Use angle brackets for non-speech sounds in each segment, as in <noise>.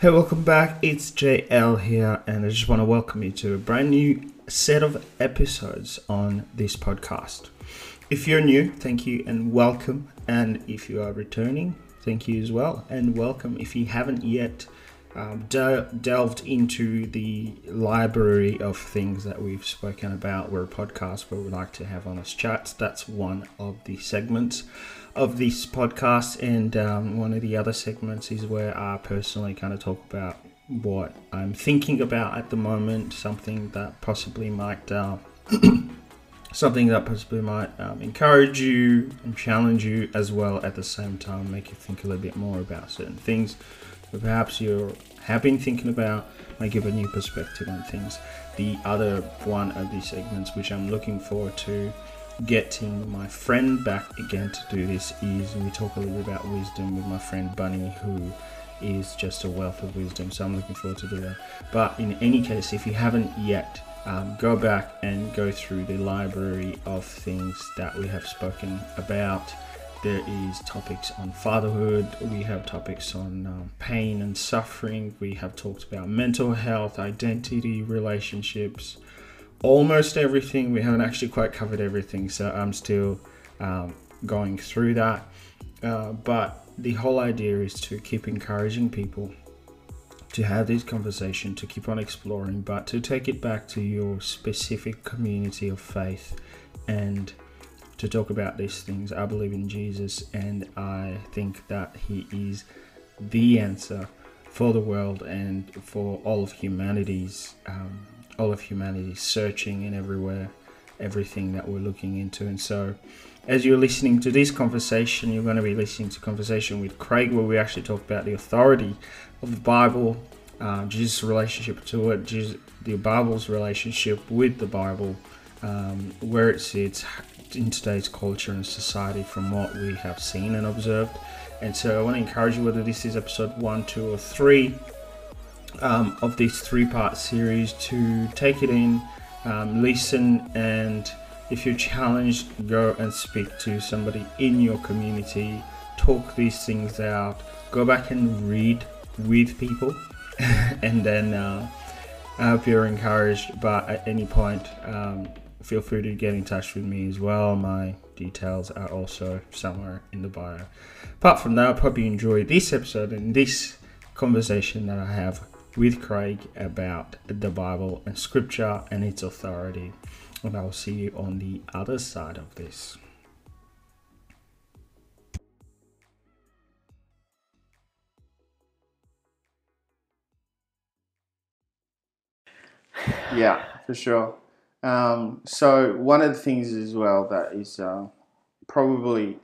Hey, welcome back. It's JL here, and I just want to welcome you to a brand new set of episodes on this podcast. If you're new, thank you and welcome. And if you are returning, thank you as well and welcome. If you haven't yet um, de- delved into the library of things that we've spoken about, we're a podcast where we like to have honest chats. That's one of the segments of this podcast, and um, one of the other segments is where I personally kind of talk about what I'm thinking about at the moment, something that possibly might. Uh, <clears throat> something that possibly might um, encourage you and challenge you as well at the same time make you think a little bit more about certain things that perhaps you have been thinking about might give a new perspective on things the other one of these segments which i'm looking forward to getting my friend back again to do this is we talk a little bit about wisdom with my friend Bunny, who is just a wealth of wisdom. So I'm looking forward to do that. But in any case, if you haven't yet, um, go back and go through the library of things that we have spoken about. There is topics on fatherhood. We have topics on um, pain and suffering. We have talked about mental health, identity, relationships, almost everything. We haven't actually quite covered everything, so I'm still um, going through that. Uh, but the whole idea is to keep encouraging people to have this conversation, to keep on exploring, but to take it back to your specific community of faith and to talk about these things. I believe in Jesus, and I think that He is the answer for the world and for all of humanity's um, all of humanity searching in everywhere, everything that we're looking into. And so, as you're listening to this conversation, you're going to be listening to conversation with Craig, where we actually talk about the authority of the Bible, uh, Jesus' relationship to it, Jesus, the Bible's relationship with the Bible, um, where it sits in today's culture and society from what we have seen and observed. And so I want to encourage you, whether this is episode one, two, or three, um, of this three part series to take it in, um, listen, and if you're challenged, go and speak to somebody in your community, talk these things out, go back and read with people, <laughs> and then uh, I hope you're encouraged. But at any point, um, feel free to get in touch with me as well. My details are also somewhere in the bio. Apart from that, I hope you enjoyed this episode and this conversation that I have with Craig about the Bible and Scripture and its authority. And I'll see you on the other side of this. Yeah, for sure. Um, so one of the things as well that is uh, probably,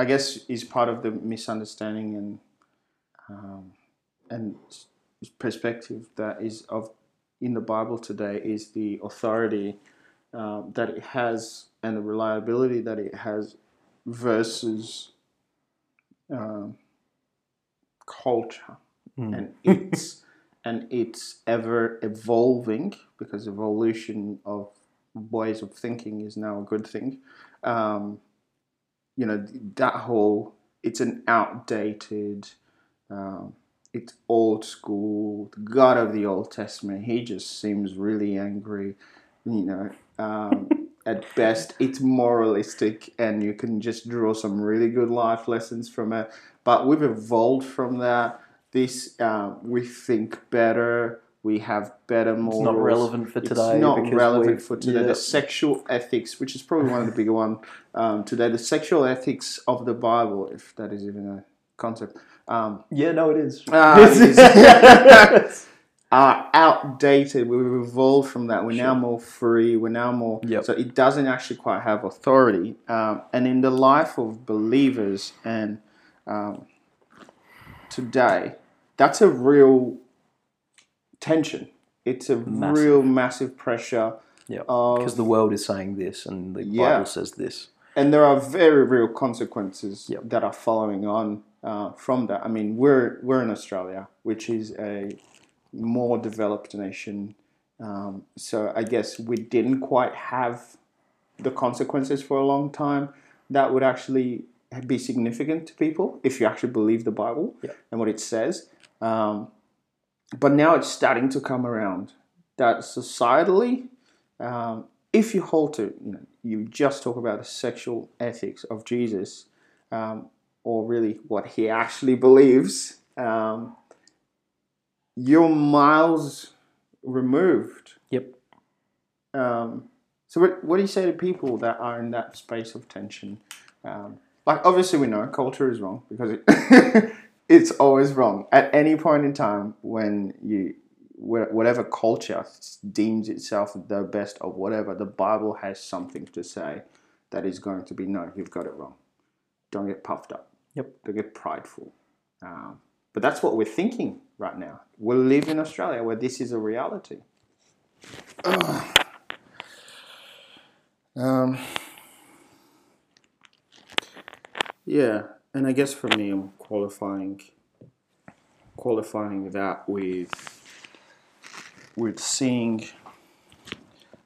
I guess, is part of the misunderstanding and um, and perspective that is of in the Bible today is the authority uh, that it has and the reliability that it has versus um, culture mm. and it's <laughs> and it's ever evolving because evolution of ways of thinking is now a good thing. Um, you know that whole it's an outdated um, it's old school. The God of the Old Testament, he just seems really angry. You know, um, <laughs> at best, it's moralistic, and you can just draw some really good life lessons from it. But we've evolved from that. This uh, we think better. We have better morals. It's not relevant for today. It's not relevant for today. Yeah. The sexual ethics, which is probably one of the bigger one um, today, the sexual ethics of the Bible, if that is even a concept um, yeah, no, it is. Uh, <laughs> <laughs> are outdated. We've evolved from that. We're sure. now more free. We're now more. Yep. So it doesn't actually quite have authority. Um, and in the life of believers and um, today, that's a real tension. It's a massive. real massive pressure. Yeah. Because the world is saying this and the yeah. Bible says this. And there are very real consequences yep. that are following on uh, from that. I mean, we're we're in Australia, which is a more developed nation. Um, so I guess we didn't quite have the consequences for a long time that would actually be significant to people if you actually believe the Bible Yeah. and what it says. Um, but now it's starting to come around that societally, um, if you hold to, you know, you just talk about the sexual ethics of Jesus, um, or really what he actually believes, um, you're miles removed. Yep. Um, so, what, what do you say to people that are in that space of tension? Um, like, obviously, we know culture is wrong because it <laughs> it's always wrong at any point in time when you whatever culture deems itself the best of whatever the bible has something to say that is going to be no you've got it wrong don't get puffed up Yep. don't get prideful um, but that's what we're thinking right now we live in australia where this is a reality <sighs> um, yeah, and I guess for me, I'm qualifying qualifying that with with seeing.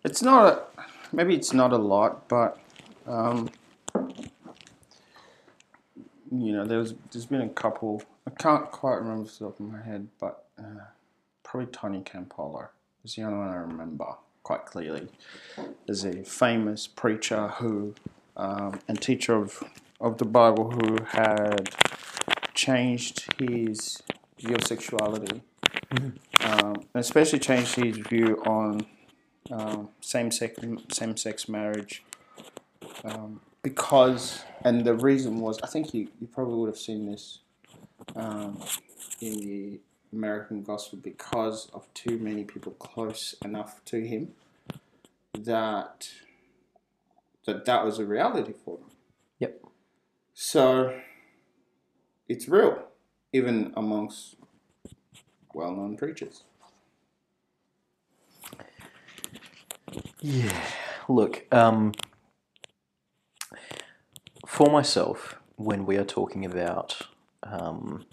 It's not a, maybe it's not a lot, but um, you know, there's there's been a couple. I can't quite remember off the top of my head, but uh, probably Tony Campolo is the only one I remember quite clearly. There's a famous preacher who um, and teacher of of the Bible who had changed his view of sexuality, um, and especially changed his view on um, same sex same sex marriage. Um, because, and the reason was, I think you, you probably would have seen this um, in the American gospel because of too many people close enough to him that that that was a reality for them. Yep. So it's real, even amongst well-known preachers. Yeah. Look, um, for myself, when we are talking about um,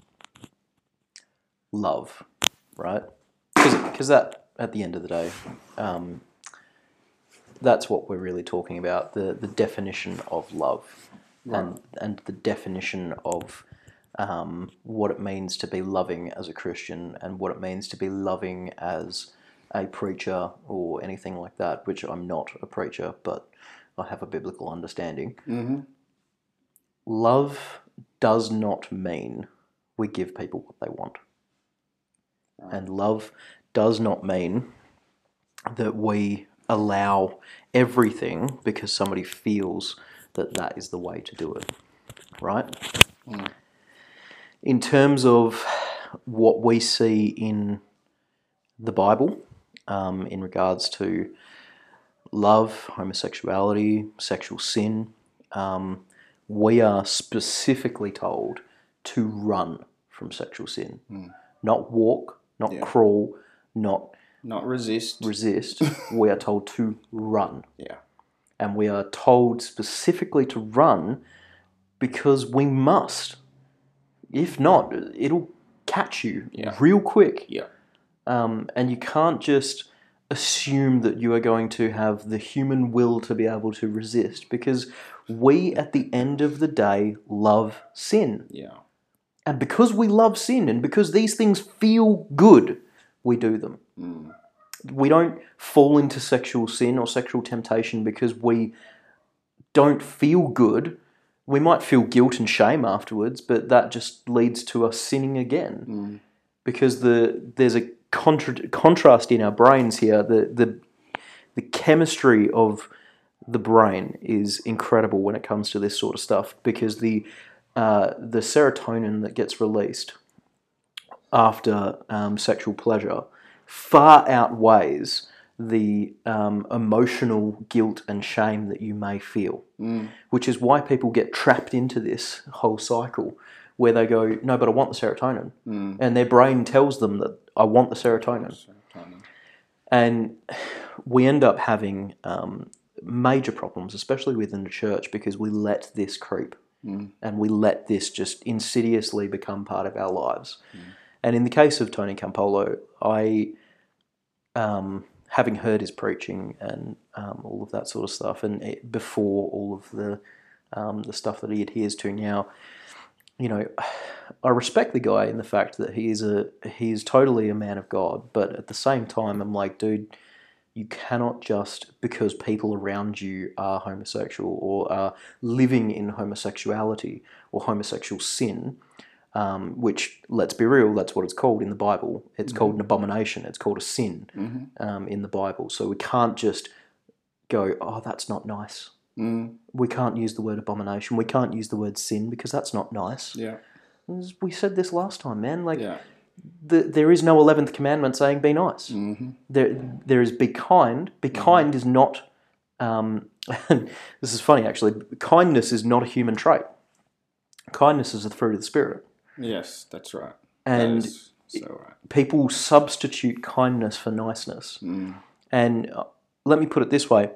love, right? Because that, at the end of the day, um, that's what we're really talking about the, the definition of love and, and the definition of um, what it means to be loving as a Christian and what it means to be loving as a preacher or anything like that, which I'm not a preacher, but I have a biblical understanding. Mm-hmm. Love does not mean we give people what they want. And love does not mean that we allow everything because somebody feels that that is the way to do it. Right? In terms of what we see in the Bible, um, in regards to love, homosexuality, sexual sin, um, we are specifically told to run from sexual sin, not walk, not Yeah. crawl, not Not resist. resist. <laughs> we are told to run, yeah. and we are told specifically to run because we must. If not, it'll catch you Yeah. real quick. Yeah. Um, and you can't just assume that you are going to have the human will to be able to resist because we, at the end of the day, love sin. Yeah. And because we love sin and because these things feel good, we do them. Mm. We don't fall into sexual sin or sexual temptation because we don't feel good. We might feel guilt and shame afterwards, but that just leads to us sinning again Mm. because the there's a contra- contrast in our brains here. The the the chemistry of the brain is incredible when it comes to this sort of stuff because the uh, the serotonin that gets released after um, sexual pleasure far outweighs the um, emotional guilt and shame that you may feel, Mm. which is why people get trapped into this whole cycle where they go, No, but I want the serotonin. Mm. And their brain tells them that I want the serotonin. Serotonin. And we end up having um, major problems, especially within the church, because we let this creep Mm. and we let this just insidiously become part of our lives. And in the case of Tony Campolo, I, um, having heard his preaching and um, all of that sort of stuff, and it, before all of the um, the stuff that he adheres to now, you know, I respect the guy in the fact that he is a he is totally a man of God, but at the same time, I'm like, dude, you cannot just because people around you are homosexual or are living in homosexuality or homosexual sin. Um, which, let's be real, that's what it's called in the Bible. It's called an abomination. It's called a sin Mm-hmm. um, in the Bible. So we can't just go, oh, that's not nice. Mm. We can't use the word abomination. We can't use the word sin because that's not nice. Yeah. We said this last time, man. Like, Yeah. The, there is no 11th commandment saying be nice. Mm-hmm. There, there is be kind. Be kind is not, um, <laughs> this is funny actually, kindness is not a human trait. Kindness is the fruit of the Spirit. Yes, that's right. And that so right. people substitute kindness for niceness. Mm. And uh, let me put it this way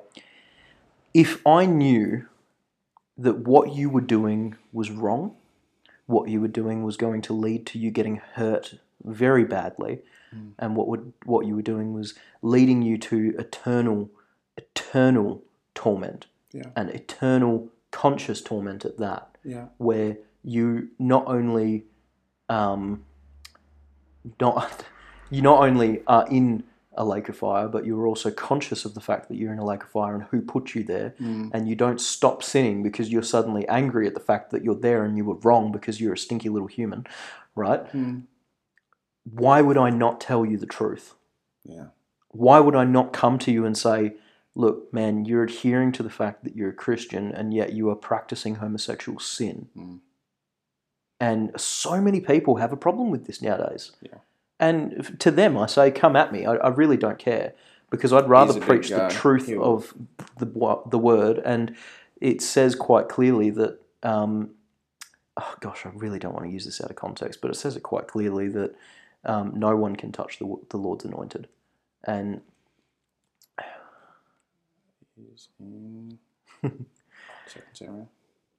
if I knew that what you were doing was wrong, what you were doing was going to lead to you getting hurt very badly, Mm. and what would what you were doing was leading you to eternal, eternal torment, Yeah. and eternal conscious torment at that, Yeah. where you not only um, not <laughs> you not only are in a lake of fire, but you're also conscious of the fact that you're in a lake of fire and who put you there, Mm. and you don't stop sinning because you're suddenly angry at the fact that you're there and you were wrong because you're a stinky little human, right? Mm. Why would I not tell you the truth? Yeah. Why would I not come to you and say, look, man, you're adhering to the fact that you're a Christian and yet you are practicing homosexual sin? Mm. And so many people have a problem with this nowadays. Yeah. And to them, I say, come at me. I, I really don't care because I'd rather He's a big preach the truth He'll- of the the word, and it says quite clearly that. Um, oh gosh, I really don't want to use this out of context, but it says it quite clearly that um, no one can touch the the Lord's anointed, and He's in <laughs> second Samuel.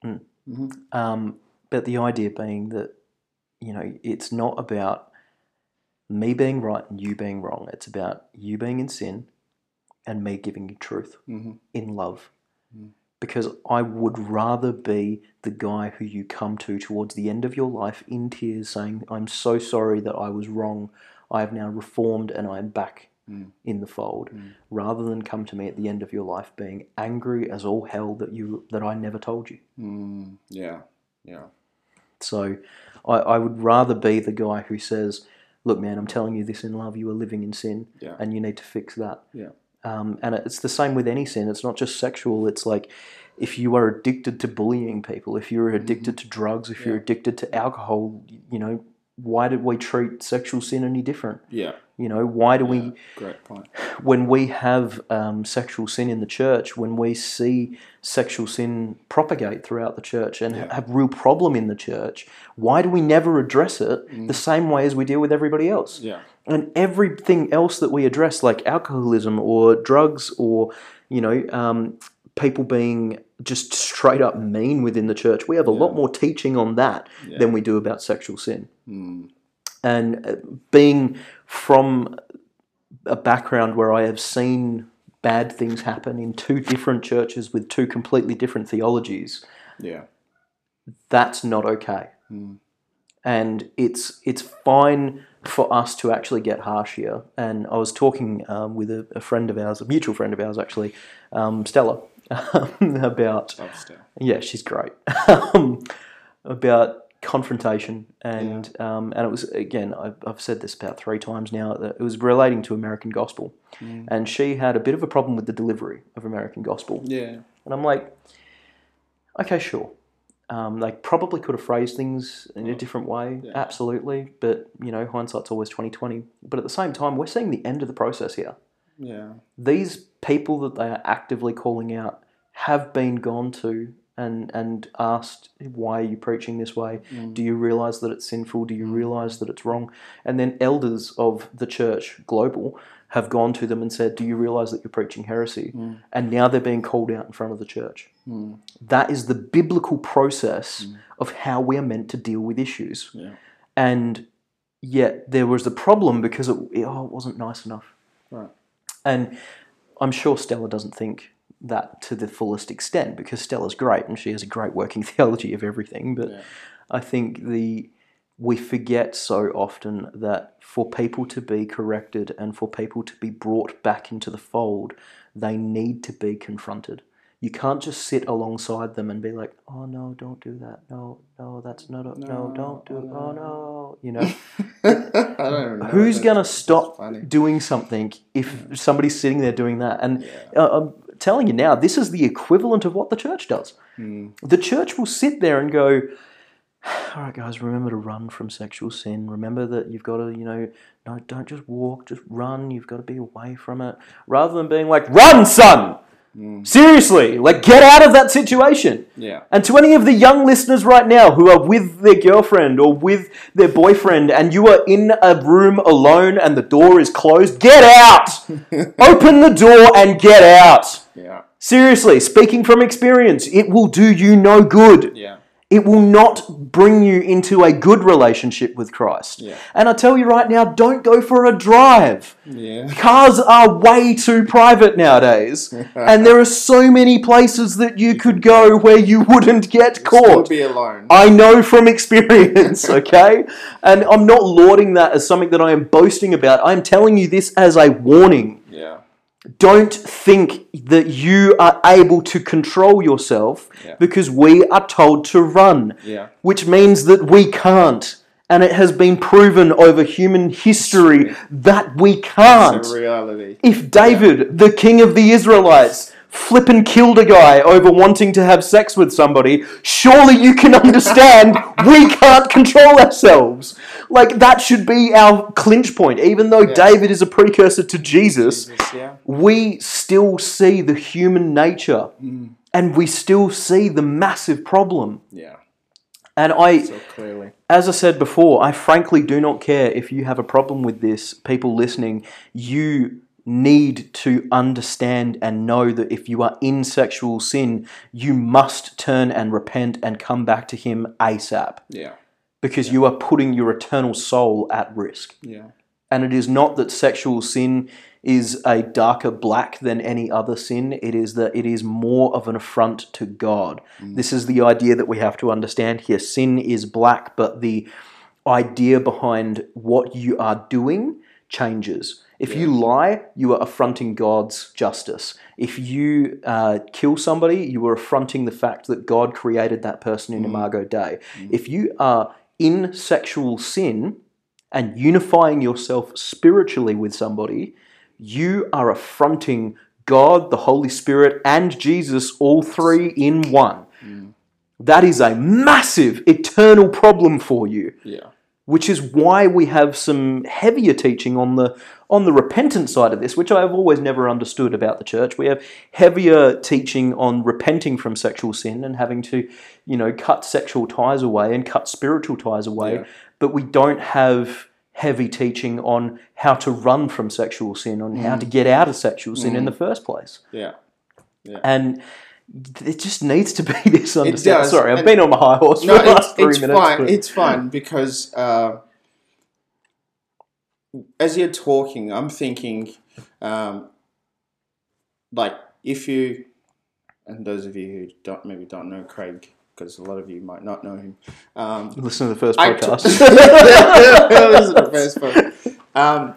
Mm. Mm-hmm. Um, but the idea being that, you know, it's not about me being right and you being wrong. It's about you being in sin and me giving you truth Mm-hmm. in love. Mm. Because I would rather be the guy who you come to towards the end of your life in tears saying, I'm so sorry that I was wrong. I have now reformed and I am back Mm. in the fold, Mm. rather than come to me at the end of your life being angry as all hell that you that I never told you. Mm. Yeah. Yeah. So I, I would rather be the guy who says, Look, man, I'm telling you this in love. You are living in sin Yeah. and you need to fix that. Yeah. Um, and it's the same with any sin. It's not just sexual. It's like if you are addicted to bullying people, if you're addicted to drugs, if you're addicted to alcohol, you know, why did we treat sexual sin any different? Yeah. You know, why do yeah. we Great point. <laughs> when we have um, sexual sin in the church, when we see sexual sin propagate throughout the church and Yeah. have real problem in the church, why do we never address it Mm. the same way as we deal with everybody else? Yeah. And everything else that we address, like alcoholism or drugs or you know um, people being just straight up mean within the church, we have a lot more teaching on that Yeah. than we do about sexual sin Mm. and uh, being from a background where I have seen bad things happen in two different churches with two completely different theologies, Yeah. that's not okay. Mm. And it's it's fine for us to actually get harsh here. And I was talking um, with a, a friend of ours, a mutual friend of ours actually, um, Stella, <laughs> about yeah, she's great. um, about confrontation, and um, and it was again, I've, I've said this about three times now. That it was relating to American gospel, Mm. and she had a bit of a problem with the delivery of American gospel, Yeah. and I'm like, okay, sure. Um, they probably could have phrased things in a different way, Yeah. absolutely. But you know, hindsight's always twenty twenty. But at the same time, we're seeing the end of the process here Yeah. these people that they are actively calling out have been gone to and and asked why are you preaching this way Mm. do you realize that it's sinful do you realize that it's wrong and then elders of the church global have gone to them and said do you realize that you're preaching heresy Mm. and now they're being called out in front of the church Mm. that is the biblical process of how we are meant to deal with issues Yeah. and yet there was a problem because it, oh, it wasn't nice enough Right. And I'm sure Stella doesn't think that to the fullest extent because Stella's great and she has a great working <laughs> theology of everything. But Yeah. I think the we forget so often that for people to be corrected and for people to be brought back into the fold, they need to be confronted. You can't just sit alongside them and be like, "Oh no, don't do that. No, no, that's not. A, no, No, don't do. it. no. Oh no." You know, <laughs> I don't know. who's That's- gonna stop funny. doing something if somebody's sitting there doing that? And Yeah. uh, I'm telling you now, this is the equivalent of what the church does. Mm. The church will sit there and go, "All right, guys, remember to run from sexual sin. Remember that you've got to, you know, no, don't just walk, just run. You've got to be away from it, rather than being like, run, son. Mm. Seriously, like get out of that situation." Yeah. And to any of the young listeners right now who are with their girlfriend or with their boyfriend and you are in a room alone and the door is closed, get out! <laughs> Open the door and get out! Yeah. Seriously, speaking from experience, it will do you no good. Yeah. It will not bring you into a good relationship with Christ. Yeah. And I tell you right now, don't go for a drive. Yeah. Cars are way too private nowadays, <laughs> and there are so many places that you could go where you wouldn't get Still caught. be alone. I know from <laughs> experience, okay? And I'm not lauding that as something that I am boasting about. I'm telling you this as a warning. Yeah. Don't think that you are able to control yourself Yeah. because we are told to run, Yeah. which means that we can't. And it has been proven over human history that we can't. It's a reality. If David, the king of the Israelites, flippin' killed a guy over wanting to have sex with somebody, surely you can understand we can't control ourselves. Like, that should be our clinch point. Even though Yeah. David is a precursor to Jesus, Jesus, yeah. we still see the human nature Mm. and we still see the massive problem. Yeah. And I, So as I said before, I frankly do not care if you have a problem with this, people listening. You need to understand and know that if you are in sexual sin, you must turn and repent and come back to Him ASAP Yeah. because you are putting your eternal soul at risk. Yeah. And it is not that sexual sin is a darker black than any other sin. It is that it is more of an affront to God. Mm. This is the idea that we have to understand here. Sin is black, but the idea behind what you are doing changes. If you lie, you are affronting God's justice. If you uh, kill somebody, you are affronting the fact that God created that person in mm. Imago Dei. Mm. If you are in sexual sin, and unifying yourself spiritually with somebody, you are affronting God, the Holy Spirit, and Jesus, all three in one. Mm. That is a massive eternal problem for you, Yeah. Which is why we have some heavier teaching on the on the repentant side of this, which I have always never understood about the church. We have heavier teaching on repenting from sexual sin and having to, you know, cut sexual ties away and cut spiritual ties away Yeah. but we don't have heavy teaching on how to run from sexual sin, on how mm. to get out of sexual sin in mm. the first place. Yeah. And it just needs to be <laughs> this understanding. Sorry, I've and- been on my high horse No, for the last three it's minutes. fine. but- It's fine because uh, as you're talking, I'm thinking, um, like if you, and those of you who don't maybe don't know Craig, because a lot of you might not know him. Um, Listen to the first podcast. This <laughs> <laughs> is the first one. Um,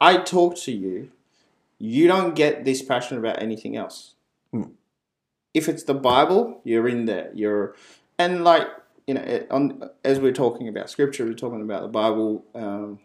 I talk to you. You don't get this passionate about anything else. Hmm. If it's the Bible, you're in there. You're, and like you know, on as we're talking about scripture, we're talking about the Bible. Um,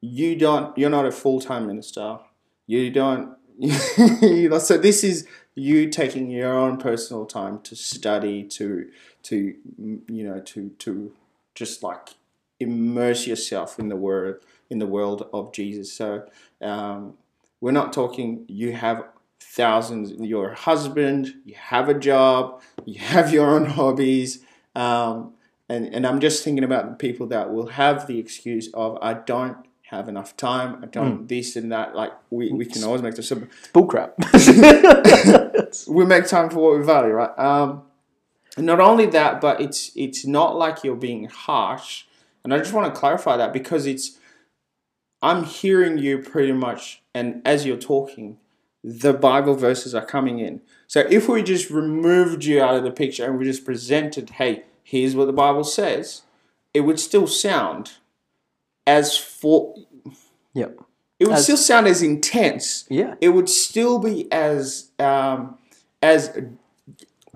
you don't. You're not a full time minister. You don't. you <laughs> know, so this is you taking your own personal time to study, to to you know, to to just like immerse yourself in the word in the world of Jesus. So um, we're not talking you have thousands. You're husband. You have a job. You have your own hobbies. Um, and and I'm just thinking about the people that will have the excuse of I don't have enough time. I don't this and that. Like we, we can always make this. So Bullcrap. <laughs> <laughs> we make time for what we value, right? Um, and not only that, but it's it's not like you're being harsh. And I just want to clarify that because it's I'm hearing you pretty much, and as you're talking, the Bible verses are coming in. So if we just removed you out of the picture and we just presented, hey, here's what the Bible says, it would still sound as for Yep. it would As- still sound as intense. Yeah. It would still be as um, as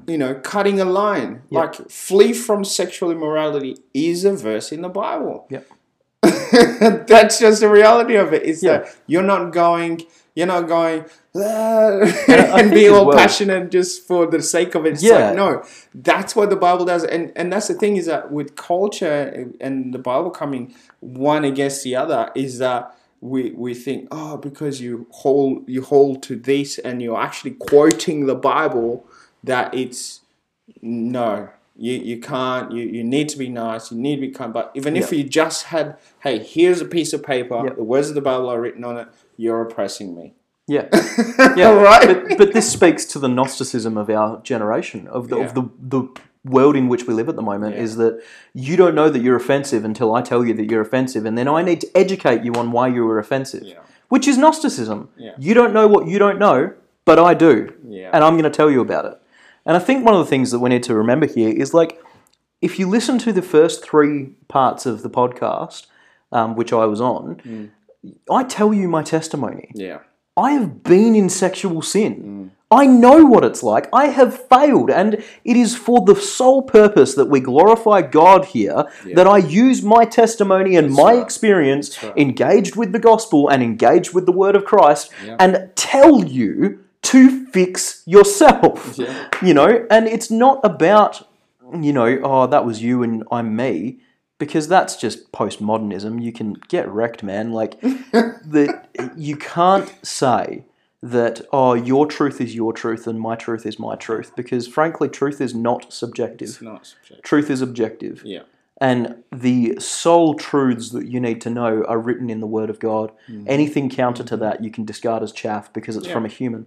you know, cutting a line. Yeah. Like flee from sexual immorality is a verse in the Bible. Yep. <laughs> That's just the reality of it. Is Yeah. that you're not going you're not going "Ah," and <laughs> being all well- passionate just for the sake of it. It's Yeah. like, no, that's what the Bible does. And and that's the thing is that with culture and the Bible coming one against the other is that we, we think, oh, because you hold you hold to this and you're actually quoting the Bible that it's no. You, you can't you, you need to be nice you need to be kind but even if you just had hey here's a piece of paper Yeah. the words of the bible are written on it you're oppressing me Yeah. <laughs> Yeah. right But, but this speaks to the Gnosticism of our generation, of the, Yeah. of the, the world in which we live at the moment, Yeah. is that you don't know that you're offensive until I tell you that you're offensive, and then I need to educate you on why you were offensive, Yeah. which is Gnosticism. Yeah. You don't know what you don't know, but I do, Yeah. and I'm going to tell you about it. And I think one of the things that we need to remember here is like, if you listen to the first three parts of the podcast, um, which I was on, Mm. I tell you my testimony. yeah I have been in sexual sin. I know what it's like. I have failed. And it is for the sole purpose that we glorify God here that I use my testimony and my right. experience right. engaged with the gospel and engaged with the word of Christ Yeah. and tell you to fix yourself. <laughs> Yeah. You know, and it's not about, you know, oh, that was you and I'm me. Because that's just postmodernism. You can get wrecked, man. Like, <laughs> that you can't say that oh your truth is your truth and my truth is my truth because frankly truth is not subjective it's not subjective. truth is objective yeah and the sole truths that you need to know are written in the word of god hmm. anything counter to hmm. that you can discard as chaff because it's Yeah. from a human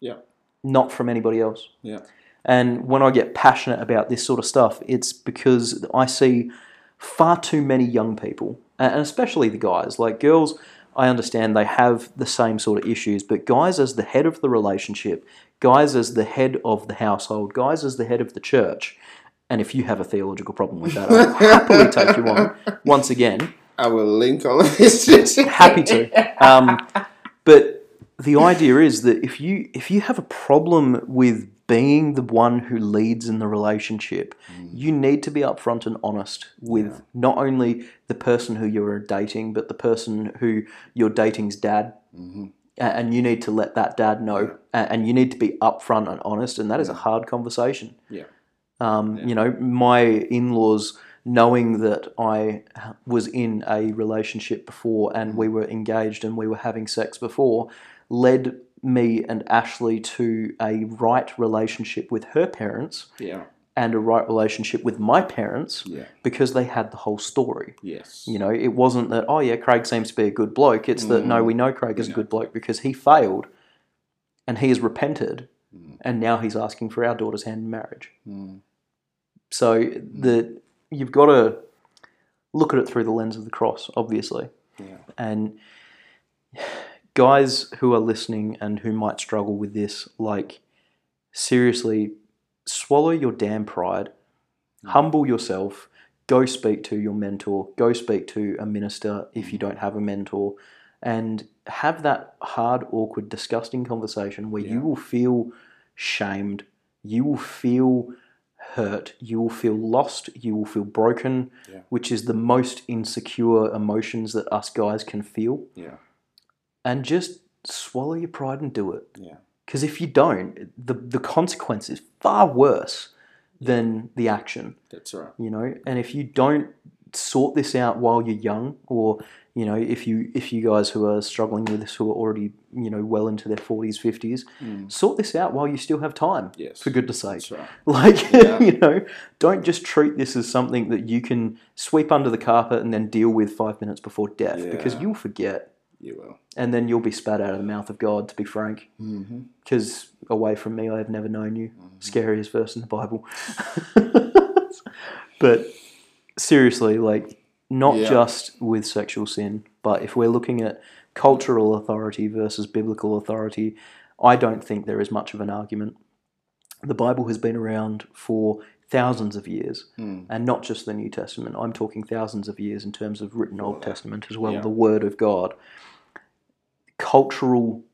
yeah not from anybody else yeah and when I get passionate about this sort of stuff, it's because I see far too many young people, and especially the guys. Like girls, I understand they have the same sort of issues, but guys, as the head of the relationship, guys, as the head of the household, guys, as the head of the church, and if you have a theological problem with that, I'll happily take you on. Once again, I will link all of this. happy to. Um, but the idea is that if you if you have a problem with being the one who leads in the relationship, mm. you need to be upfront and honest with not only the person who you're dating, but the person who you're dating's dad. Mm-hmm. A- And you need to let that dad know, A- and you need to be upfront and honest, and that is a hard conversation. Yeah. Um, You know, my in laws, knowing that I was in a relationship before and mm. we were engaged and we were having sex before, led me and Ashley to a right relationship with her parents Yeah. and a right relationship with my parents Yeah. because they had the whole story. Yes. You know, it wasn't that, oh yeah, Craig seems to be a good bloke. It's that, no, mm. we know Craig is a good bloke because he failed and he has repented mm. and now he's asking for our daughter's hand in marriage. Mm. So the you've got to look at it through the lens of the cross, obviously. Yeah. And guys who are listening and who might struggle with this, like, seriously, swallow your damn pride, mm. humble yourself, go speak to your mentor, go speak to a minister if you mm. don't have a mentor, and have that hard, awkward, disgusting conversation where you will feel shamed, you will feel hurt, you will feel lost, you will feel broken, Yeah. which is the most insecure emotions that us guys can feel. Yeah. And just swallow your pride and do it. Yeah. Because if you don't, the, the consequence is far worse than the action, That's right. you know? And if you don't sort this out while you're young, or, you know, if you if you guys who are struggling with this who are already, you know, well into their 40s, 50s, mm. sort this out while you still have time, Yes. for goodness sake. That's right. <laughs> Like, <laughs> Yeah. you know, don't just treat this as something that you can sweep under the carpet and then deal with five minutes before death because you'll forget You will. and then you'll be spat out of the mouth of God, to be frank. Mm-hmm. Because away from me, I have never known you. Scariest verse in the Bible. <laughs> but seriously, like, not Yeah. just with sexual sin, but if we're looking at cultural authority versus biblical authority, I don't think there is much of an argument. The Bible has been around for thousands of years, Mm. and not just the New Testament. I'm talking thousands of years in terms of written Old Testament as well, Yeah. the Word of God. Cultural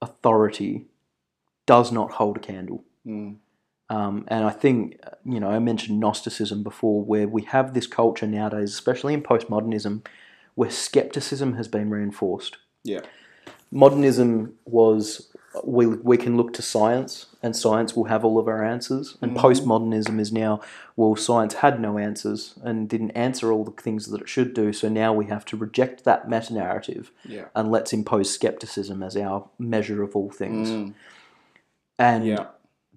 authority does not hold a candle. Mm. Um, and I think, you know, I mentioned Gnosticism before, where we have this culture nowadays, especially in postmodernism, where skepticism has been reinforced. Yeah. Modernism was we, we can look to science, and science will have all of our answers. And Mhm. postmodernism is now, well, science had no answers and didn't answer all the things that it should do. So now we have to reject that meta narrative Yeah. and let's impose skepticism as our measure of all things. Mm. And Yeah.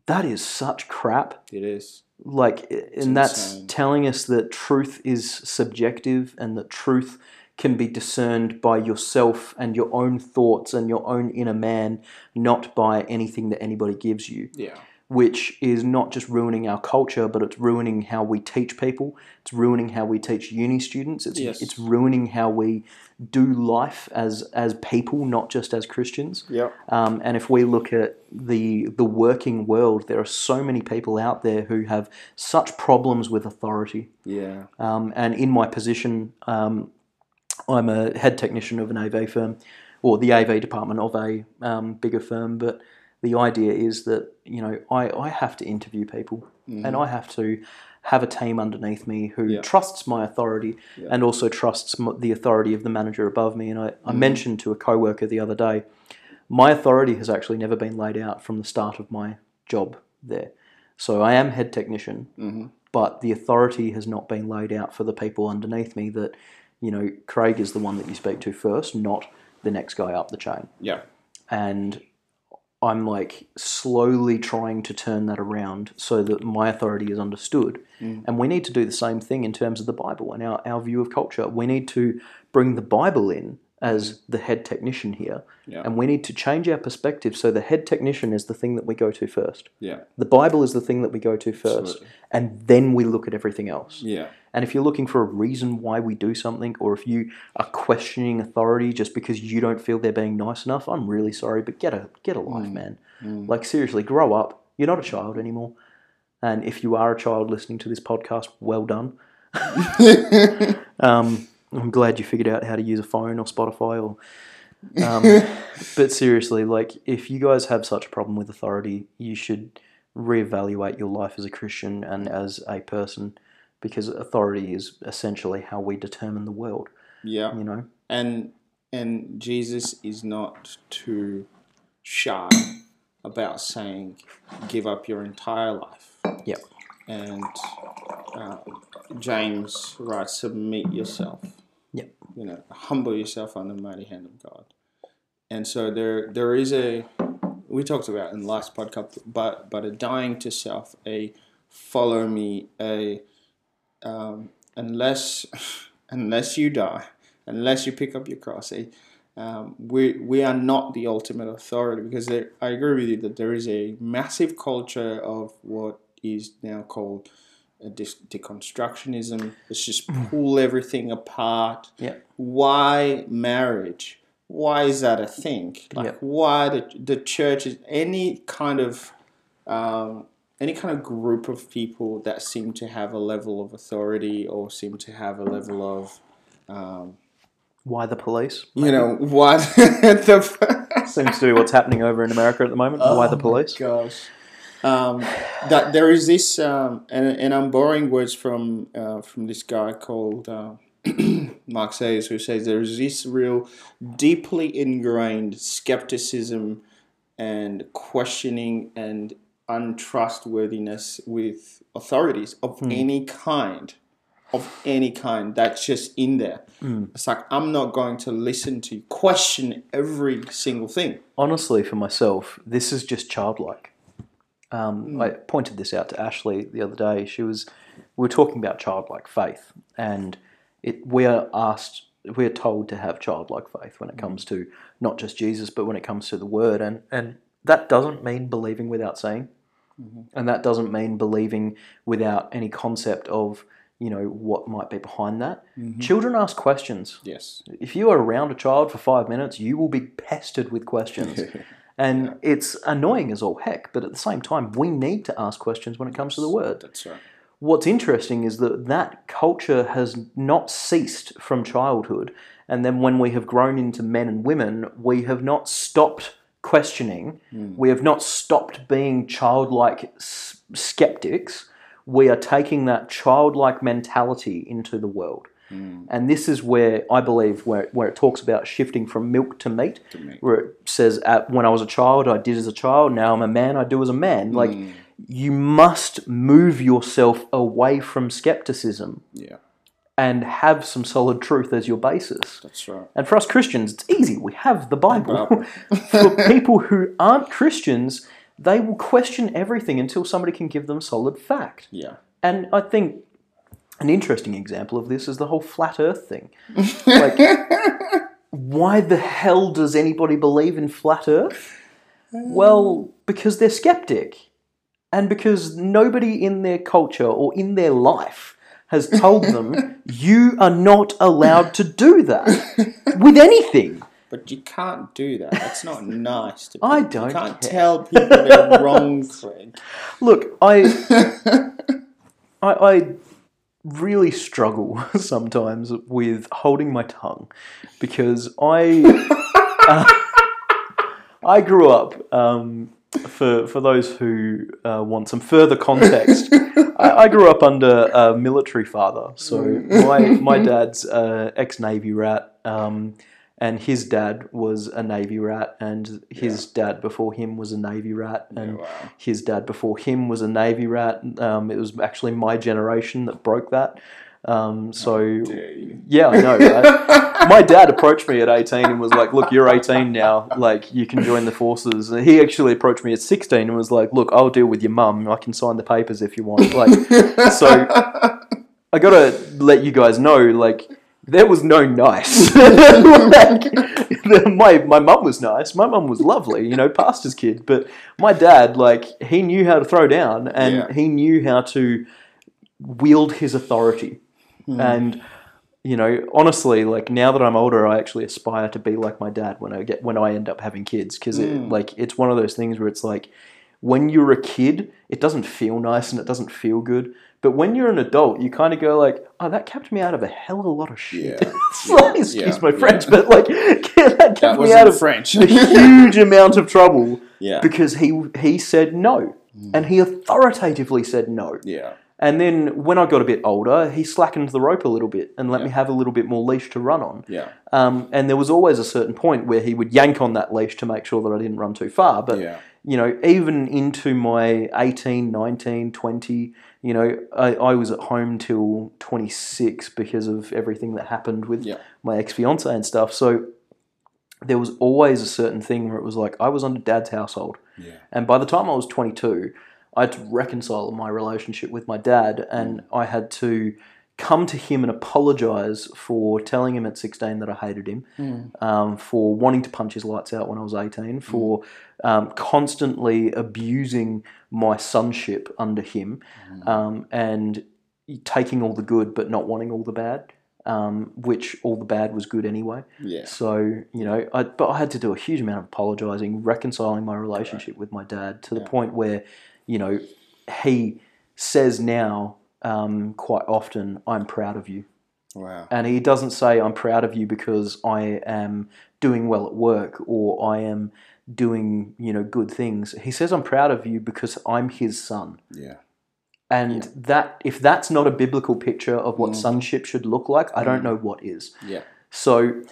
that is such crap. It is. like and that's telling us that truth is subjective and that truth can be discerned by yourself and your own thoughts and your own inner man not by anything that anybody gives you Yeah. which is not just ruining our culture but it's ruining how we teach people it's ruining how we teach uni students it's Yes. it's ruining how we do life as as people not just as Christians Yeah. um, and if we look at the the working world, there are so many people out there who have such problems with authority. Yeah. Um, and in my position, um, I'm a head technician of an AV firm, or the AV department of a um, bigger firm. But the idea is that you know I, I have to interview people, and I have to have a team underneath me who Yeah. trusts my authority Yeah. and also trusts m- the authority of the manager above me. And I, I mentioned to a coworker the other day, my authority has actually never been laid out from the start of my job there. So I am head technician, Mm-hmm. but the authority has not been laid out for the people underneath me that, you know, Craig is the one that you speak to first, not the next guy up the chain. Yeah. And I'm like slowly trying to turn that around so that my authority is understood. Mm. And we need to do the same thing in terms of the Bible and our, our view of culture. We need to bring the Bible in as the head technician here. Yeah. And we need to change our perspective so the head technician is the thing that we go to first. Yeah. The Bible is the thing that we go to first. Absolutely. And then we look at everything else. Yeah. And if you're looking for a reason why we do something, or if you are questioning authority just because you don't feel they're being nice enough, I'm really sorry, but get a get a life, man. Like seriously, grow up. You're not a child anymore. And if you are a child listening to this podcast, well done. <laughs> <laughs> um, I'm glad you figured out how to use a phone or Spotify or. Um, <laughs> but seriously, like if you guys have such a problem with authority, you should reevaluate your life as a Christian and as a person, because authority is essentially how we determine the world. Yeah. You know. and and Jesus is not too shy about saying, "Give up your entire life." Yeah, And uh, James writes, "Submit yourself." Yep. You know, humble yourself under the mighty hand of God. And so there, there is a we talked about in the last podcast, but but a dying to self, a follow me, a um, unless <laughs> unless you die, unless you pick up your cross, a, um, we we are not the ultimate authority because there, I agree with you that there is a massive culture of what is now called deconstructionism. Let's just pull everything apart. Yeah. Why marriage? Why is that a thing? Like Yeah. why the the church is any kind of um, any kind of group of people that seem to have a level of authority or seem to have a level of um, Why the police? you know why <laughs> the Seems to be what's happening over in America at the moment. Why the Oh police? gosh um, that there is this um, and, and I'm borrowing words from uh, from this guy called uh, <clears throat> Mark Sayers who says there is this real deeply ingrained skepticism and questioning and untrustworthiness with authorities of any kind of any kind that's just in there. It's like i'm not going to listen to you question every single thing. Honestly, for myself, this is just childlike. Um, I pointed this out to Ashley the other day. She was, we were talking about childlike faith, and it we are asked, we are told to have childlike faith when it comes to not just Jesus, but when it comes to the Word, and and that doesn't mean believing without seeing, and that doesn't mean believing without any concept of you know, what might be behind that. Mhm. Children ask questions. Yes. If you are around a child for five minutes, you will be pestered with questions. <laughs> And Yeah. it's annoying as all heck, but at the same time, we need to ask questions when it comes to the word. That's right. What's interesting is that that culture has not ceased from childhood. And then when we have grown into men and women, we have not stopped questioning. Mm. We have not stopped being childlike s- skeptics. We are taking that childlike mentality into the world. Mm. And this is where I believe where, where it talks about shifting from milk to meat, To me. where it says, at, when I was a child, I did as a child, now I'm a man, I do as a man. Like, Mm. you must move yourself away from skepticism Yeah. and have some solid truth as your basis. That's right. And for us Christians, it's easy. We have the Bible. Bible. <laughs> for people who aren't Christians, they will question everything until somebody can give them solid fact. Yeah. And I think an interesting example of this is the whole flat earth thing. <laughs> Like, why the hell does anybody believe in flat earth? Well, because they're skeptic. And because nobody in their culture or in their life has told them <laughs> you are not allowed to do that with anything. But you can't do that. That's not <laughs> nice to I don't You can't care. tell people they're wrong, Craig. Look, I, I, I really struggle <laughs> sometimes with holding my tongue because I, <laughs> uh, I grew up. Um, for for those who uh, want some further context, <laughs> I, I grew up under a military father. So my my dad's uh, ex navy rat. Um, and his dad was a navy rat, and his dad before him was a navy rat, and wow. his dad before him was a navy rat. Um, it was actually my generation that broke that. Um, so yeah, I know. Right? <laughs> my dad approached me at 18 and was like, "Look, you're 18 now. Like, you can join the forces." And he actually approached me at 16 and was like, "Look, I'll deal with your mum. I can sign the papers if you want." Like, so <laughs> I gotta let you guys know, like, there was no nice. <laughs> like, the- my my mum was nice. My mum was lovely, you know, pastor's kid. But my dad, like, he knew how to throw down, and Yeah. he knew how to wield his authority. Hmm. And you know, honestly, like now that I'm older, I actually aspire to be like my dad when I get when I end up having kids because it Mm. like it's one of those things where it's like when you're a kid, it doesn't feel nice and it doesn't feel good. But when you're an adult, you kind of go like, "Oh, that kept me out of a hell of a lot of shit." Yeah. <laughs> It's excuse Yeah. my Yeah. French, but like <laughs> that kept That me out of French. a huge <laughs> amount of trouble yeah. because he he said no, mm. and he authoritatively said no. Yeah. And then when I got a bit older, he slackened the rope a little bit and let me have a little bit more leash to run on. Yeah. Um, and there was always a certain point where he would yank on that leash to make sure that I didn't run too far. But, Yeah. you know, even into my 18, 19, 20, you know, I, I was at home till 26 because of everything that happened with Yeah. my ex fiance and stuff. So there was always a certain thing where it was like I was under dad's household. Yeah. And by the time I was 22, I had to reconcile my relationship with my dad, and I had to come to him and apologize for telling him at 16 that I hated him, Mm. um, for wanting to punch his lights out when I was 18, for um, constantly abusing my sonship under him, um, and taking all the good but not wanting all the bad. Um, which all the bad was good anyway. Yeah. So you know, I, but I had to do a huge amount of apologising, reconciling my relationship with my dad to the Yeah. point where, you know, he says now um, quite often, "I'm proud of you," Wow. and he doesn't say, "I'm proud of you because I am doing well at work or I am doing you know good things." He says, "I'm proud of you because I'm his son." Yeah. And that, if that's not a biblical picture of what Mhm. sonship should look like, I don't Mhm. know what is. Yeah. So,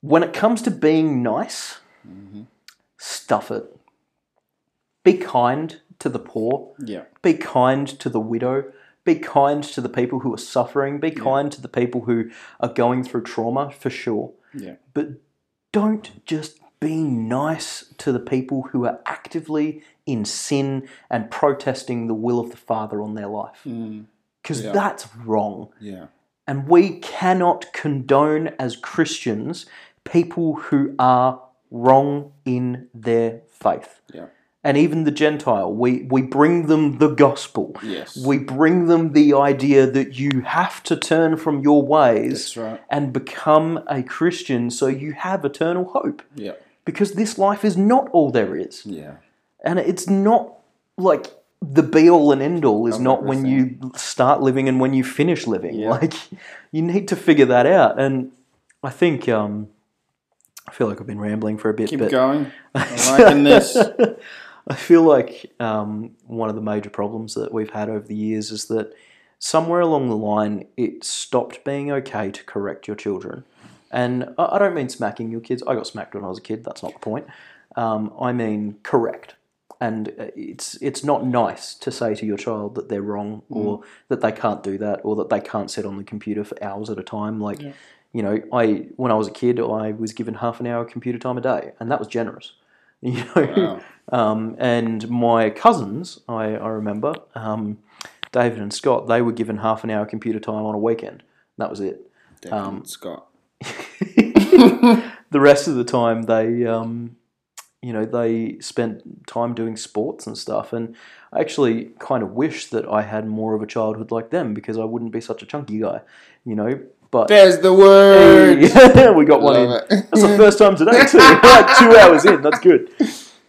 when it comes to being nice, hmm stuff it. Be kind to the poor. Yeah. Be kind to the widow. Be kind to the people who are suffering. Be Yeah. kind to the people who are going through trauma, for sure. Yeah. But don't just be nice to the people who are actively in sin and protesting the will of the Father on their life. Mm. Because Yeah. that's wrong. Yeah. And we cannot condone as Christians people who are wrong in their faith. Yeah. And even the Gentile. We we bring them the gospel. Yes. We bring them the idea that you have to turn from your ways right. and become a Christian so you have eternal hope. Yeah. Because this life is not all there is. Yeah. And it's not like the be all and end all is Of not when you start living and when you finish living. Yeah. Like <laughs> you need to figure that out. And I think um, I feel like I've been rambling for a bit, Keep but going. <laughs> I'm liking this. <laughs> I feel like um, one of the major problems that we've had over the years is that somewhere along the line it stopped being okay to correct your children. And I I don't mean smacking your kids. I got smacked when I was a kid. That's not the point. Um, I mean correct. And uh, it's it's not nice to say to your child that they're wrong or that they can't do that or that they can't sit on the computer for hours at a time. Like, Yeah. you know, I when I was a kid, I was given half an hour computer time a day, and that was generous. <laughs> You know, Wow. um, and my cousins, I, I remember, um, David and Scott, they were given half an hour computer time on a weekend. That was it. David Um, Scott. <laughs> the rest of the time, they, um, you know, they spent time doing sports and stuff. And I actually kind of wish that I had more of a childhood like them because I wouldn't be such a chunky guy, you know. But There's the word. Hey, <laughs> we got one in. It. That's the first time today <laughs> too. like two hours in, that's good.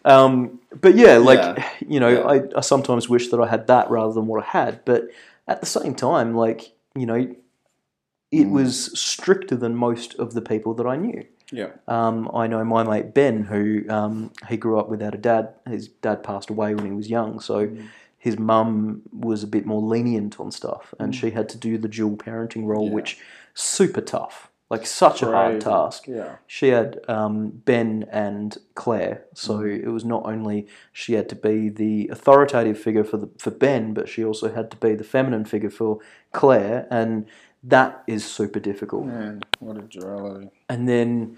Um, but yeah, like Yeah. you know, Yeah. I, I sometimes wish that I had that rather than what I had. But at the same time, like you know, it Mm. was stricter than most of the people that I knew. Yeah. Um, I know my mate Ben, who um, he grew up without a dad. His dad passed away when he was young, so Mm. his mum was a bit more lenient on stuff, and she had to do the dual parenting role, Mm. Yeah. which super tough, like such a hard task. Yeah. She had um, Ben and Claire, so Mm. it was not only she had to be the authoritative figure for the, for Ben, but she also had to be the feminine figure for Claire, and that is super difficult Man, what a duality. and then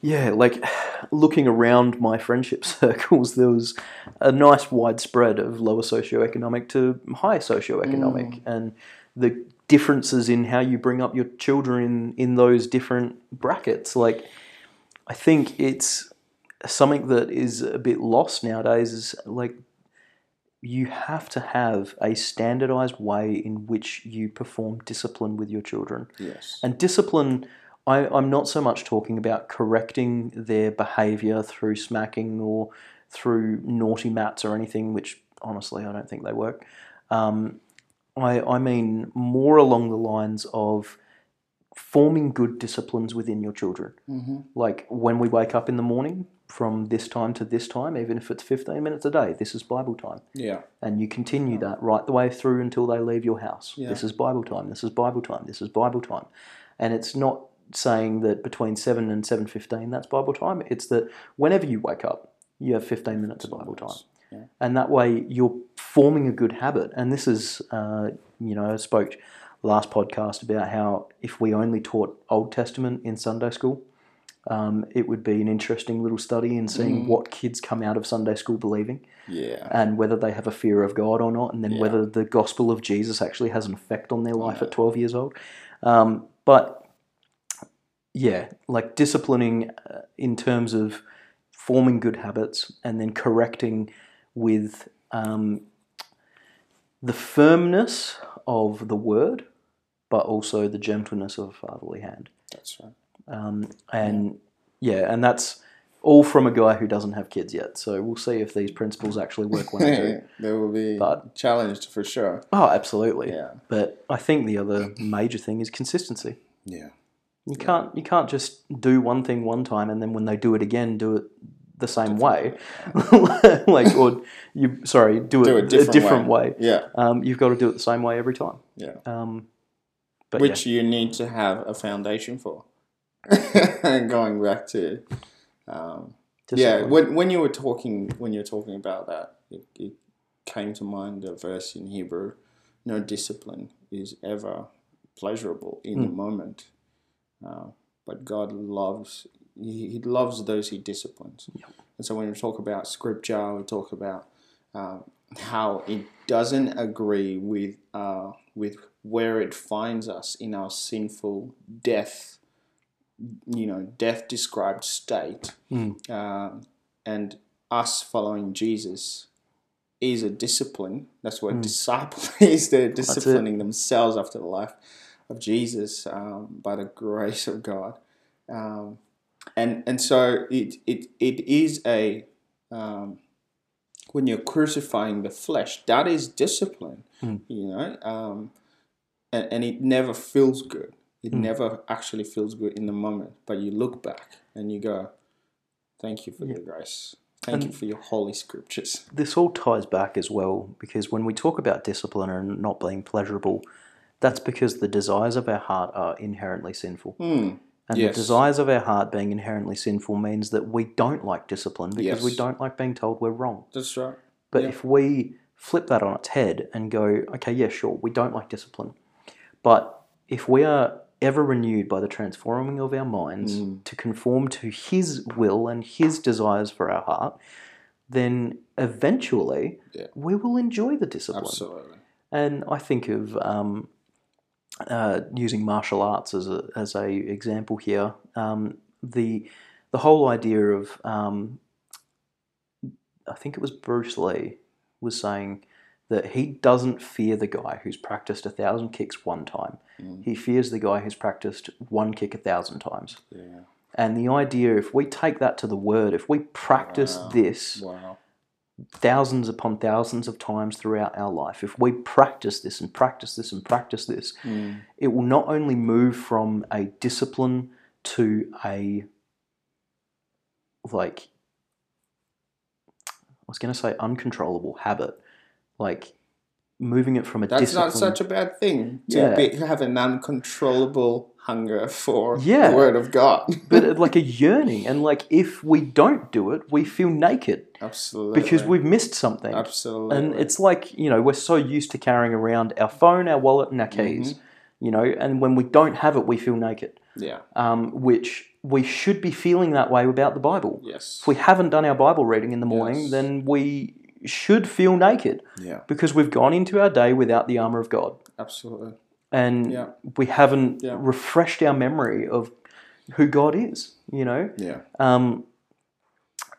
yeah like looking around my friendship <laughs> circles there was a nice widespread of lower socioeconomic to high socioeconomic and the differences in how you bring up your children in, in those different brackets like i think it's something that is a bit lost nowadays is like you have to have a standardized way in which you perform discipline with your children Yes. and discipline, I, I'm not so much talking about correcting their behaviour through smacking or through naughty mats or anything, which honestly I don't think they work. Um, I, I mean more along the lines of forming good disciplines within your children. Mm-hmm. Like when we wake up in the morning, from this time to this time, even if it's 15 minutes a day, this is Bible time Yeah. and you continue that right the way through until they leave your house. Yeah. This is Bible time. This is Bible time. This is Bible time, and it's not saying that between seven and seven fifteen that's Bible time. It's that whenever you wake up, you have fifteen minutes of Bible time, Yeah. and that way you're forming a good habit. And this is, uh, you know, I spoke last podcast about how if we only taught Old Testament in Sunday school. Um, it would be an interesting little study in seeing Mm. what kids come out of Sunday school believing Yeah. and whether they have a fear of God or not, and then Yeah. whether the gospel of Jesus actually has an effect on their life Yeah. at 12 years old. Um, but yeah, like disciplining uh, in terms of forming good habits and then correcting with um, the firmness of the word, but also the gentleness of a fatherly hand. That's right. Um, and yeah, and that's all from a guy who doesn't have kids yet. So we'll see if these principles actually work when I do. <laughs> they will be But- challenged for sure. Oh, absolutely. Yeah. But I think the other major thing is consistency. Yeah. You can't you can't just do one thing one time and then when they do it again, do it the same way. <laughs> like or you sorry, do it, Do it a different different way. way. Yeah. Um, you've got to do it the same way every time. Yeah. Um, but Which you need to have a foundation for. <laughs> Going back to um, yeah, yeah when, when you were talking when you were talking about that it, it came to mind a verse in hebrew no discipline is ever pleasurable in the Mm. moment uh, but god loves he, he loves those he disciplines Yeah. and so when we talk about scripture we talk about um, how it doesn't agree with uh, with where it finds us in our sinful death you know death described state Mm. um, and us following Jesus is a discipline. That's what disciple <laughs> is. They're disciplining themselves after the life of Jesus um, by the grace of God. Um, and and so it it, it is a um, when you're crucifying the flesh, that is discipline. You know, um, and, and it never feels good. It never actually feels good in the moment. But you look back and you go, "Thank you for your grace. Thank you for your holy scriptures." this all ties back as well because when we talk about discipline and not being pleasurable, that's because the desires of our heart are inherently sinful. Hmm. And Yes. the desires of our heart being inherently sinful means that we don't like discipline because we don't like being told we're wrong. That's right. But Yeah. if we flip that on its head and go, okay, yeah, sure, we don't like discipline. But if we are ever renewed by the transforming of our minds Mm. to conform to His will and His desires for our heart, then eventually Yeah. we will enjoy the discipline. Absolutely. And I think of um, uh, using martial arts as a as a example here. Um, the the whole idea of um, I think it was Bruce Lee was saying that he doesn't fear the guy who's practiced a thousand kicks one time. Mm. He fears the guy who's practiced one kick a thousand times. Yeah. And the idea, if we take that to the word, if we practice Wow. this Wow. Thousands upon thousands of times throughout our life, if we practice this and practice this and practice this, Mm. it will not only move from a discipline to a like I was going to say uncontrollable habit, like moving it from a That's not such a bad thing to Yeah. be, have an uncontrollable hunger for Yeah. the word of God. <laughs> but uh, like a <laughs> yearning, and like if we don't do it, we feel naked Absolutely. because we've missed something. Absolutely. And it's like, you know, we're so used to carrying around our phone, our wallet, and our keys, you know, and when we don't have it, we feel naked, yeah. um, which we should be feeling that way about the Bible. Yes. If we haven't done our Bible reading in the morning, Yes. then we should feel naked yeah. because we've gone into our day without the armor of God. Absolutely. And Yeah. we haven't Yeah. refreshed our memory of who God is, you know? Yeah. Um,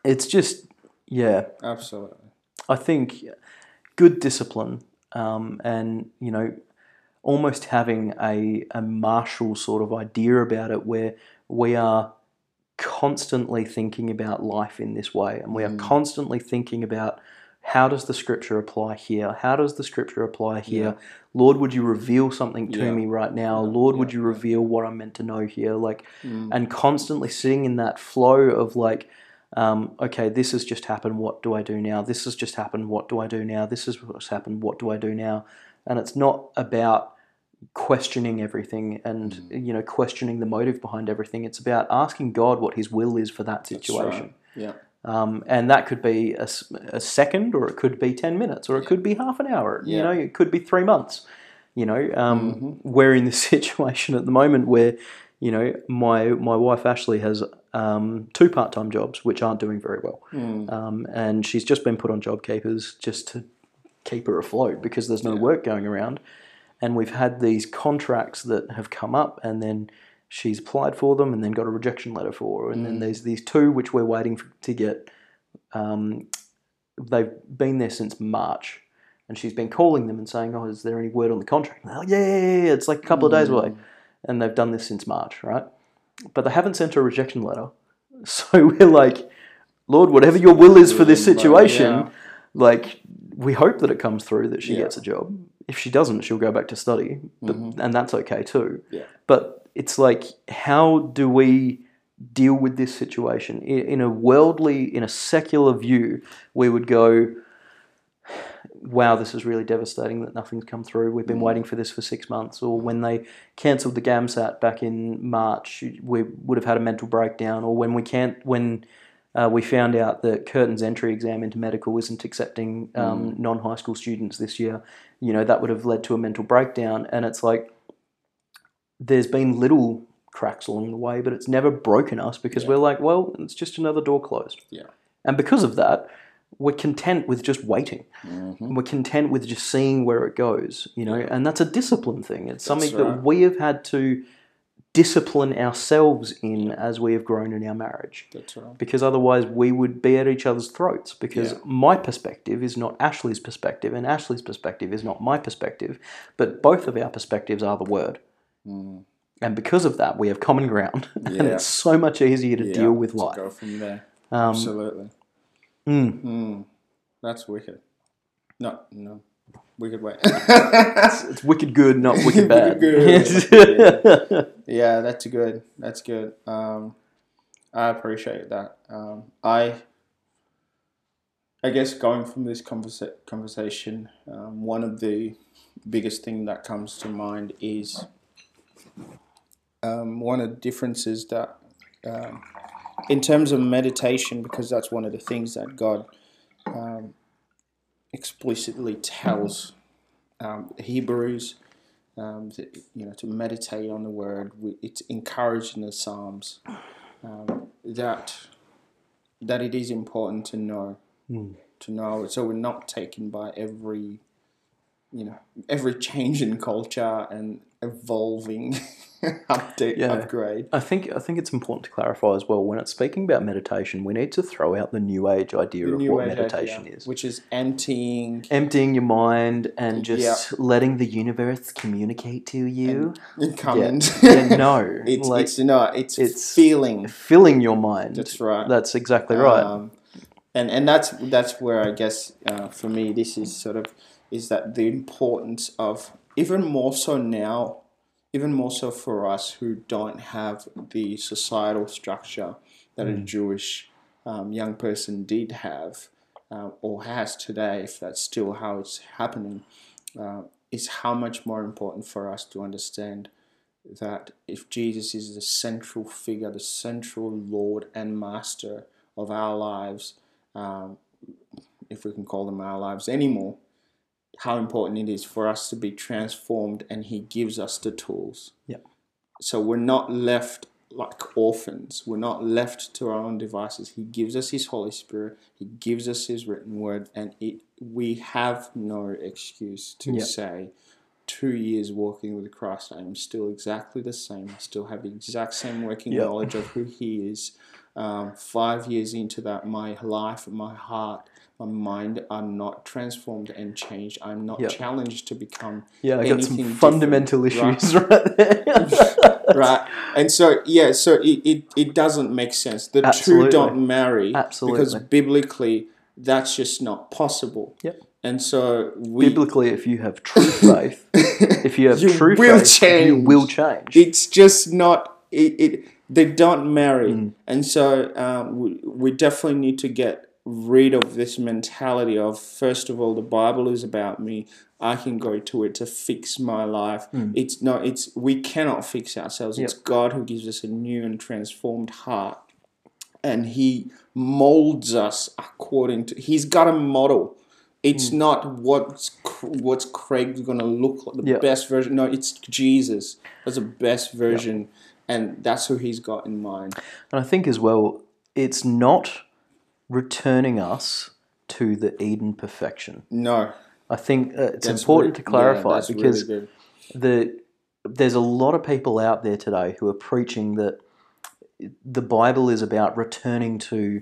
it's just, yeah, Absolutely. I think good discipline um, and you know almost having a, a martial sort of idea about it where we are constantly thinking about life in this way and we are constantly thinking about how does the scripture apply here how does the scripture apply here lord would you reveal something to Yeah. me right now lord would you reveal what i'm meant to know here like and constantly sitting in that flow of like um, okay, this has just happened. What do I do now? This has just happened. What do I do now? This is what's happened. What do I do now? And it's not about questioning everything and you know questioning the motive behind everything. It's about asking God what His will is for that situation. right. Yeah. Um, and that could be a second, or it could be ten minutes, or it could be half an hour. You know, it could be three months. You know, um, Mm-hmm. we're in this <laughs> situation at the moment where, you know, my my wife Ashley has um, two part time jobs which aren't doing very well, Mm. um, and she's just been put on job keepers just to keep her afloat because there's no work going around, and we've had these contracts that have come up, and then she's applied for them and then got a rejection letter for, and then mm. there's these two which we're waiting for, to get. Um, they've been there since March, and she's been calling them and saying, "Oh, is there any word on the contract?" And they're like, "Yeah, yeah, yeah, it's like a couple of days away," mm. and they've done this since March, right? But they haven't sent her a rejection letter, <laughs> so we're like, "Lord, whatever your will is for this situation, yeah. like we hope that it comes through that she Yeah. gets a job. If she doesn't, she'll go back to study, but, mm-hmm. and that's okay too. Yeah. But it's like, how do we deal with this situation in, in a worldly, in a secular view? We would go, "Wow, this is really devastating that nothing's come through. We've been waiting for this for six months." Or when they cancelled the GAMSAT back in March, we would have had a mental breakdown. Or when we can't, when uh, we found out that Curtin's entry exam into medical isn't accepting um, non high school students this year. You know, that would have led to a mental breakdown. And it's like, there's been little cracks along the way, but it's never broken us because we're like, well, it's just another door closed. Yeah. And because of that, we're content with just waiting. Mm-hmm. We're content with just seeing where it goes, you know, and that's a discipline thing. It's something right. that we have had to discipline ourselves in as we have grown in our marriage. That's right. Because otherwise, we would be at each other's throats. Because Yeah. my perspective is not Ashley's perspective, and Ashley's perspective is not my perspective, but both of our perspectives are the word. And because of that, we have common ground, <laughs> and Mm. It's so much easier to Yeah, deal with life. Go from there. Um, Absolutely. mm. Mm. That's wicked. No, no. Wicked way. it's wicked good, not wicked <laughs> bad. <laughs> good. yeah, that's good. That's good. Um, I appreciate that. Um, I, I guess going from this conversa- conversation, um, one of the biggest thing that comes to mind is um, one of the differences that, um, in terms of meditation, because that's one of the things that God um, explicitly tells um, Hebrews um, to, you know, to meditate on the word. It's encouraged in the Psalms um, that that it is important to know, to know. So we're not taken by every, you know, every change in culture and evolving <laughs> update Yeah. upgrade. I think I think it's important to clarify as well when it's speaking about meditation, we need to throw out the new age idea of what meditation idea, is. which is emptying Emptying your mind and just letting the universe communicate to you. and coming. Yeah, <laughs> no, it's like it's no, it's, it's- feeling. filling your mind. That's right. That's exactly right. Um, and and that's that's where I guess uh, for me this is sort of is that the importance of even more so now, even more so for us who don't have the societal structure that a Jewish um, young person did have uh, or has today, if that's still how it's happening, uh, is how much more important for us to understand that if Jesus is the central figure, the central Lord and Master of our lives, um, if we can call them our lives anymore, how important it is for us to be transformed, and He gives us the tools. Yep. So we're not left like orphans. We're not left to our own devices. He gives us His Holy Spirit. He gives us His written word, and it we have no excuse to Yep. say, two years walking with Christ, I am still exactly the same. I still have the exact same working Yep. knowledge of who He is. Um, five years into that, my life, my heart, my mind are not transformed and changed. I'm not Yep. challenged to become yeah, I got some fundamental different, issues <laughs> right, there. <laughs> right. And so, yeah, so it, it, it doesn't make sense. The Absolutely. two don't marry Absolutely. because biblically that's just not possible. Yep. And so we Biblically, if you have true <laughs> faith, if you have You true will faith, you will change. it's just not it, it they don't marry Mm. and so um, we, we definitely need to get rid of this mentality of first of all the bible is about me i can go to it to fix my life it's not it's we cannot fix ourselves it's Mm. God who gives us a new and transformed heart and he molds us according to he's got a model it's not what's what's Craig's gonna look like the Yeah. best version. No, it's Jesus. That's the best version, and that's who he's got in mind. And I think as well, it's not returning us to the Eden perfection. No, I think uh, it's that's important to clarify yeah, because really the there's a lot of people out there today who are preaching that the Bible is about returning to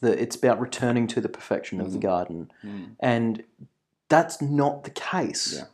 the it's about returning to the perfection of the garden, and that's not the case. Yeah.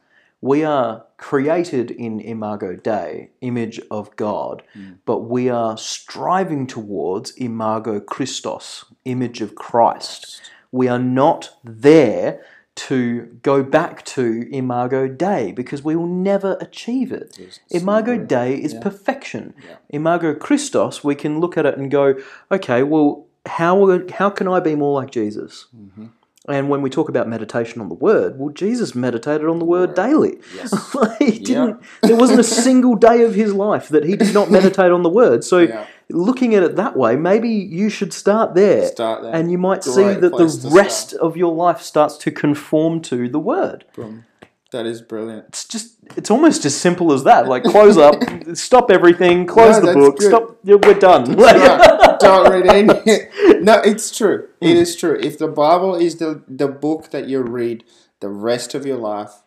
We are created in imago Dei, image of God, but we are striving towards imago Christos, image of Christ. We are not there to go back to imago Dei because we will never achieve it. It's Imago not- Dei is yeah. perfection. Yeah. Imago Christos, we can look at it and go, okay, well, how how can I be more like Jesus? Mm-hmm. And when we talk about meditation on the Word, well, Jesus meditated on the Word daily. Yes. Like, <laughs> he didn't. There wasn't a single day of his life that he did not <laughs> meditate on the Word. So, Yeah. looking at it that way, maybe you should start there, Start there. and you might see that the rest of your life starts to conform to the Word. Boom. That is brilliant. It's just, it's almost as simple as that. Like, close up, <laughs> stop everything, close No, the book, good. stop. Yeah, we're done. <laughs> Like- Right. Don't read any. <laughs> No, it's true. It hmm. is true. If the Bible is the the book that you read the rest of your life,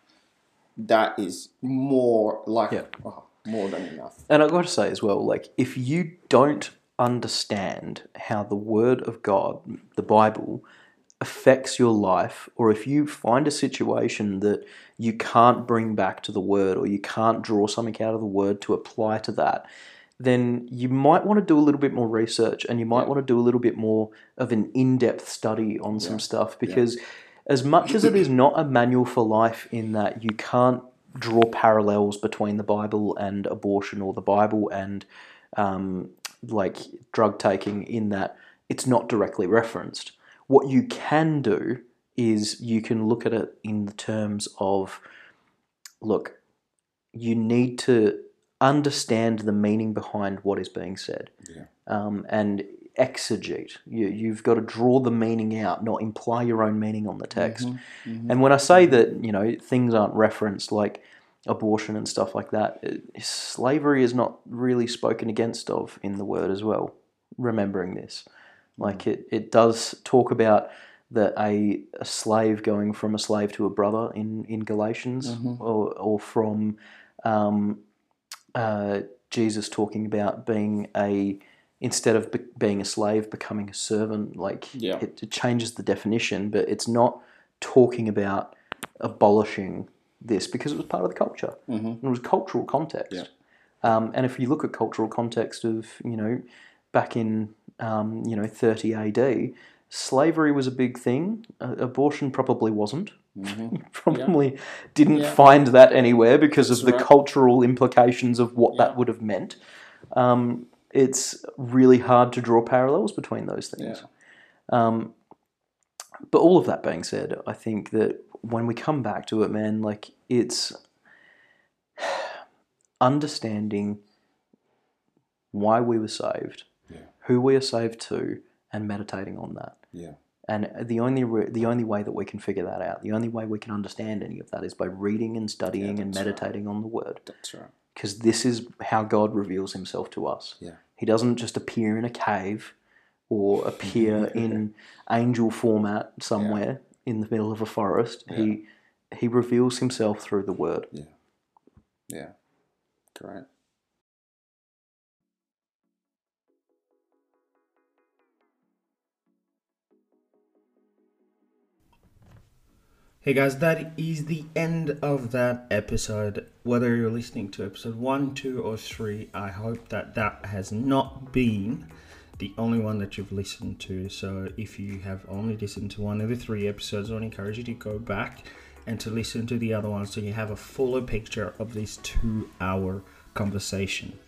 that is more like Yeah. oh, more than enough. And I've got to say as well, like, if you don't understand how the Word of God, the Bible, affects your life, or if you find a situation that you can't bring back to the Word, or you can't draw something out of the Word to apply to that, then you might want to do a little bit more research and you might Yeah. want to do a little bit more of an in depth study on some stuff because, as much as it is <clears throat> not a manual for life, in that you can't draw parallels between the Bible and abortion or the Bible and um, like drug taking, in that it's not directly referenced. What you can do is you can look at it in the terms of look, you need to understand the meaning behind what is being said Yeah. um, and exegete. You, you've got to draw the meaning out, not imply your own meaning on the text. Mhm. And when I say that, you know, things aren't referenced like abortion and stuff like that, it- slavery is not really spoken against of in the word as well. Remembering this, like it, it does talk about that a, a slave going from a slave to a brother in in Galatians, Mhm. or or from um, uh, Jesus talking about being a instead of be- being a slave, becoming a servant. Like Yeah. it, it changes the definition, but it's not talking about abolishing this because it was part of the culture. Mhm. It was cultural context. Yeah. Um, and if you look at cultural context of you know back in um, you know 30 AD, slavery was a big thing. Uh, abortion probably wasn't. Mhm. <laughs> Probably didn't Yeah. find that anywhere because of That's the right. cultural implications of what Yeah. that would have meant. Um, it's really hard to draw parallels between those things. Um, but all of that being said, I think that when we come back to it, man, like it's <sighs> understanding why we were saved, Yeah. Who we are saved to, and meditating on that. Yeah. And the only re- the only way that we can figure that out, the only way we can understand any of that is by reading and studying and that's right. meditating on the Word, That's right. because this is how God reveals Himself to us. Yeah. He doesn't just appear in a cave or <laughs> appear in angel format somewhere in the middle of a forest. He he reveals himself through the word. Yeah. Yeah. Great. Hey guys, that is the end of that episode. Whether you're listening to episode 1, 2, or 3, I hope that that has not been the only one that you've listened to. So if you have only listened to one of the three episodes, I would encourage you to go back and to listen to the other one so you have a fuller picture of this two hour conversation.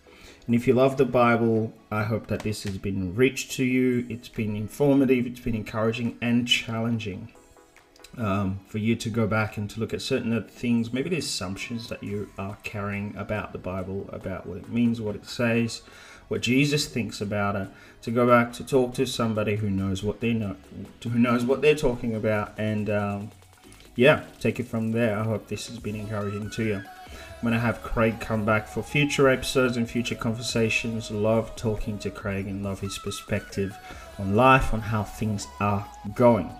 And if you love the Bible, I hope that this has been rich to you. It's been informative, it's been encouraging and challenging um, for you to go back and to look at certain things, maybe the assumptions that you are carrying about the Bible, about what it means, what it says, what Jesus thinks about it. To go back to talk to somebody who knows what they know, who knows what they're talking about, and um, yeah, take it from there. I hope this has been encouraging to you. I'm gonna have Craig come back for future episodes and future conversations. Love talking to Craig and love his perspective on life, on how things are going.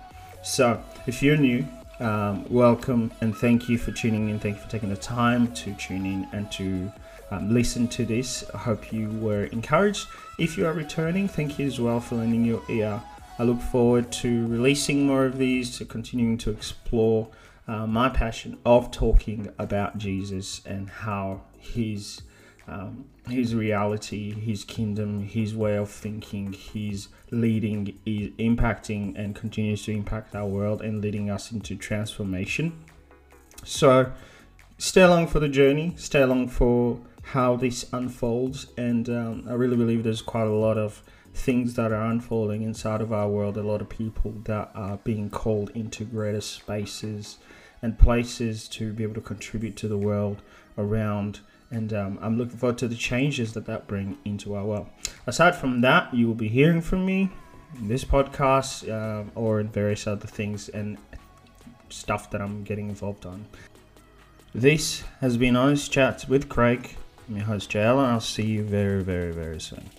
So, if you're new, um, welcome and thank you for tuning in. Thank you for taking the time to tune in and to um, listen to this. I hope you were encouraged. If you are returning, thank you as well for lending your ear. I look forward to releasing more of these, to continuing to explore uh, my passion of talking about Jesus and how his um, his reality, his kingdom, his way of thinking, his leading is impacting and continues to impact our world and leading us into transformation. So, stay along for the journey, stay along for how this unfolds, and um, I really believe there's quite a lot of things that are unfolding inside of our world, a lot of people that are being called into greater spaces and places to be able to contribute to the world around and um, I'm looking forward to the changes that that bring into our world. Aside from that, you will be hearing from me in this podcast um, or in various other things and stuff that I'm getting involved on. This has been Honest Chats with Craig. I'm your host, JL, and I'll see you very, very, very soon.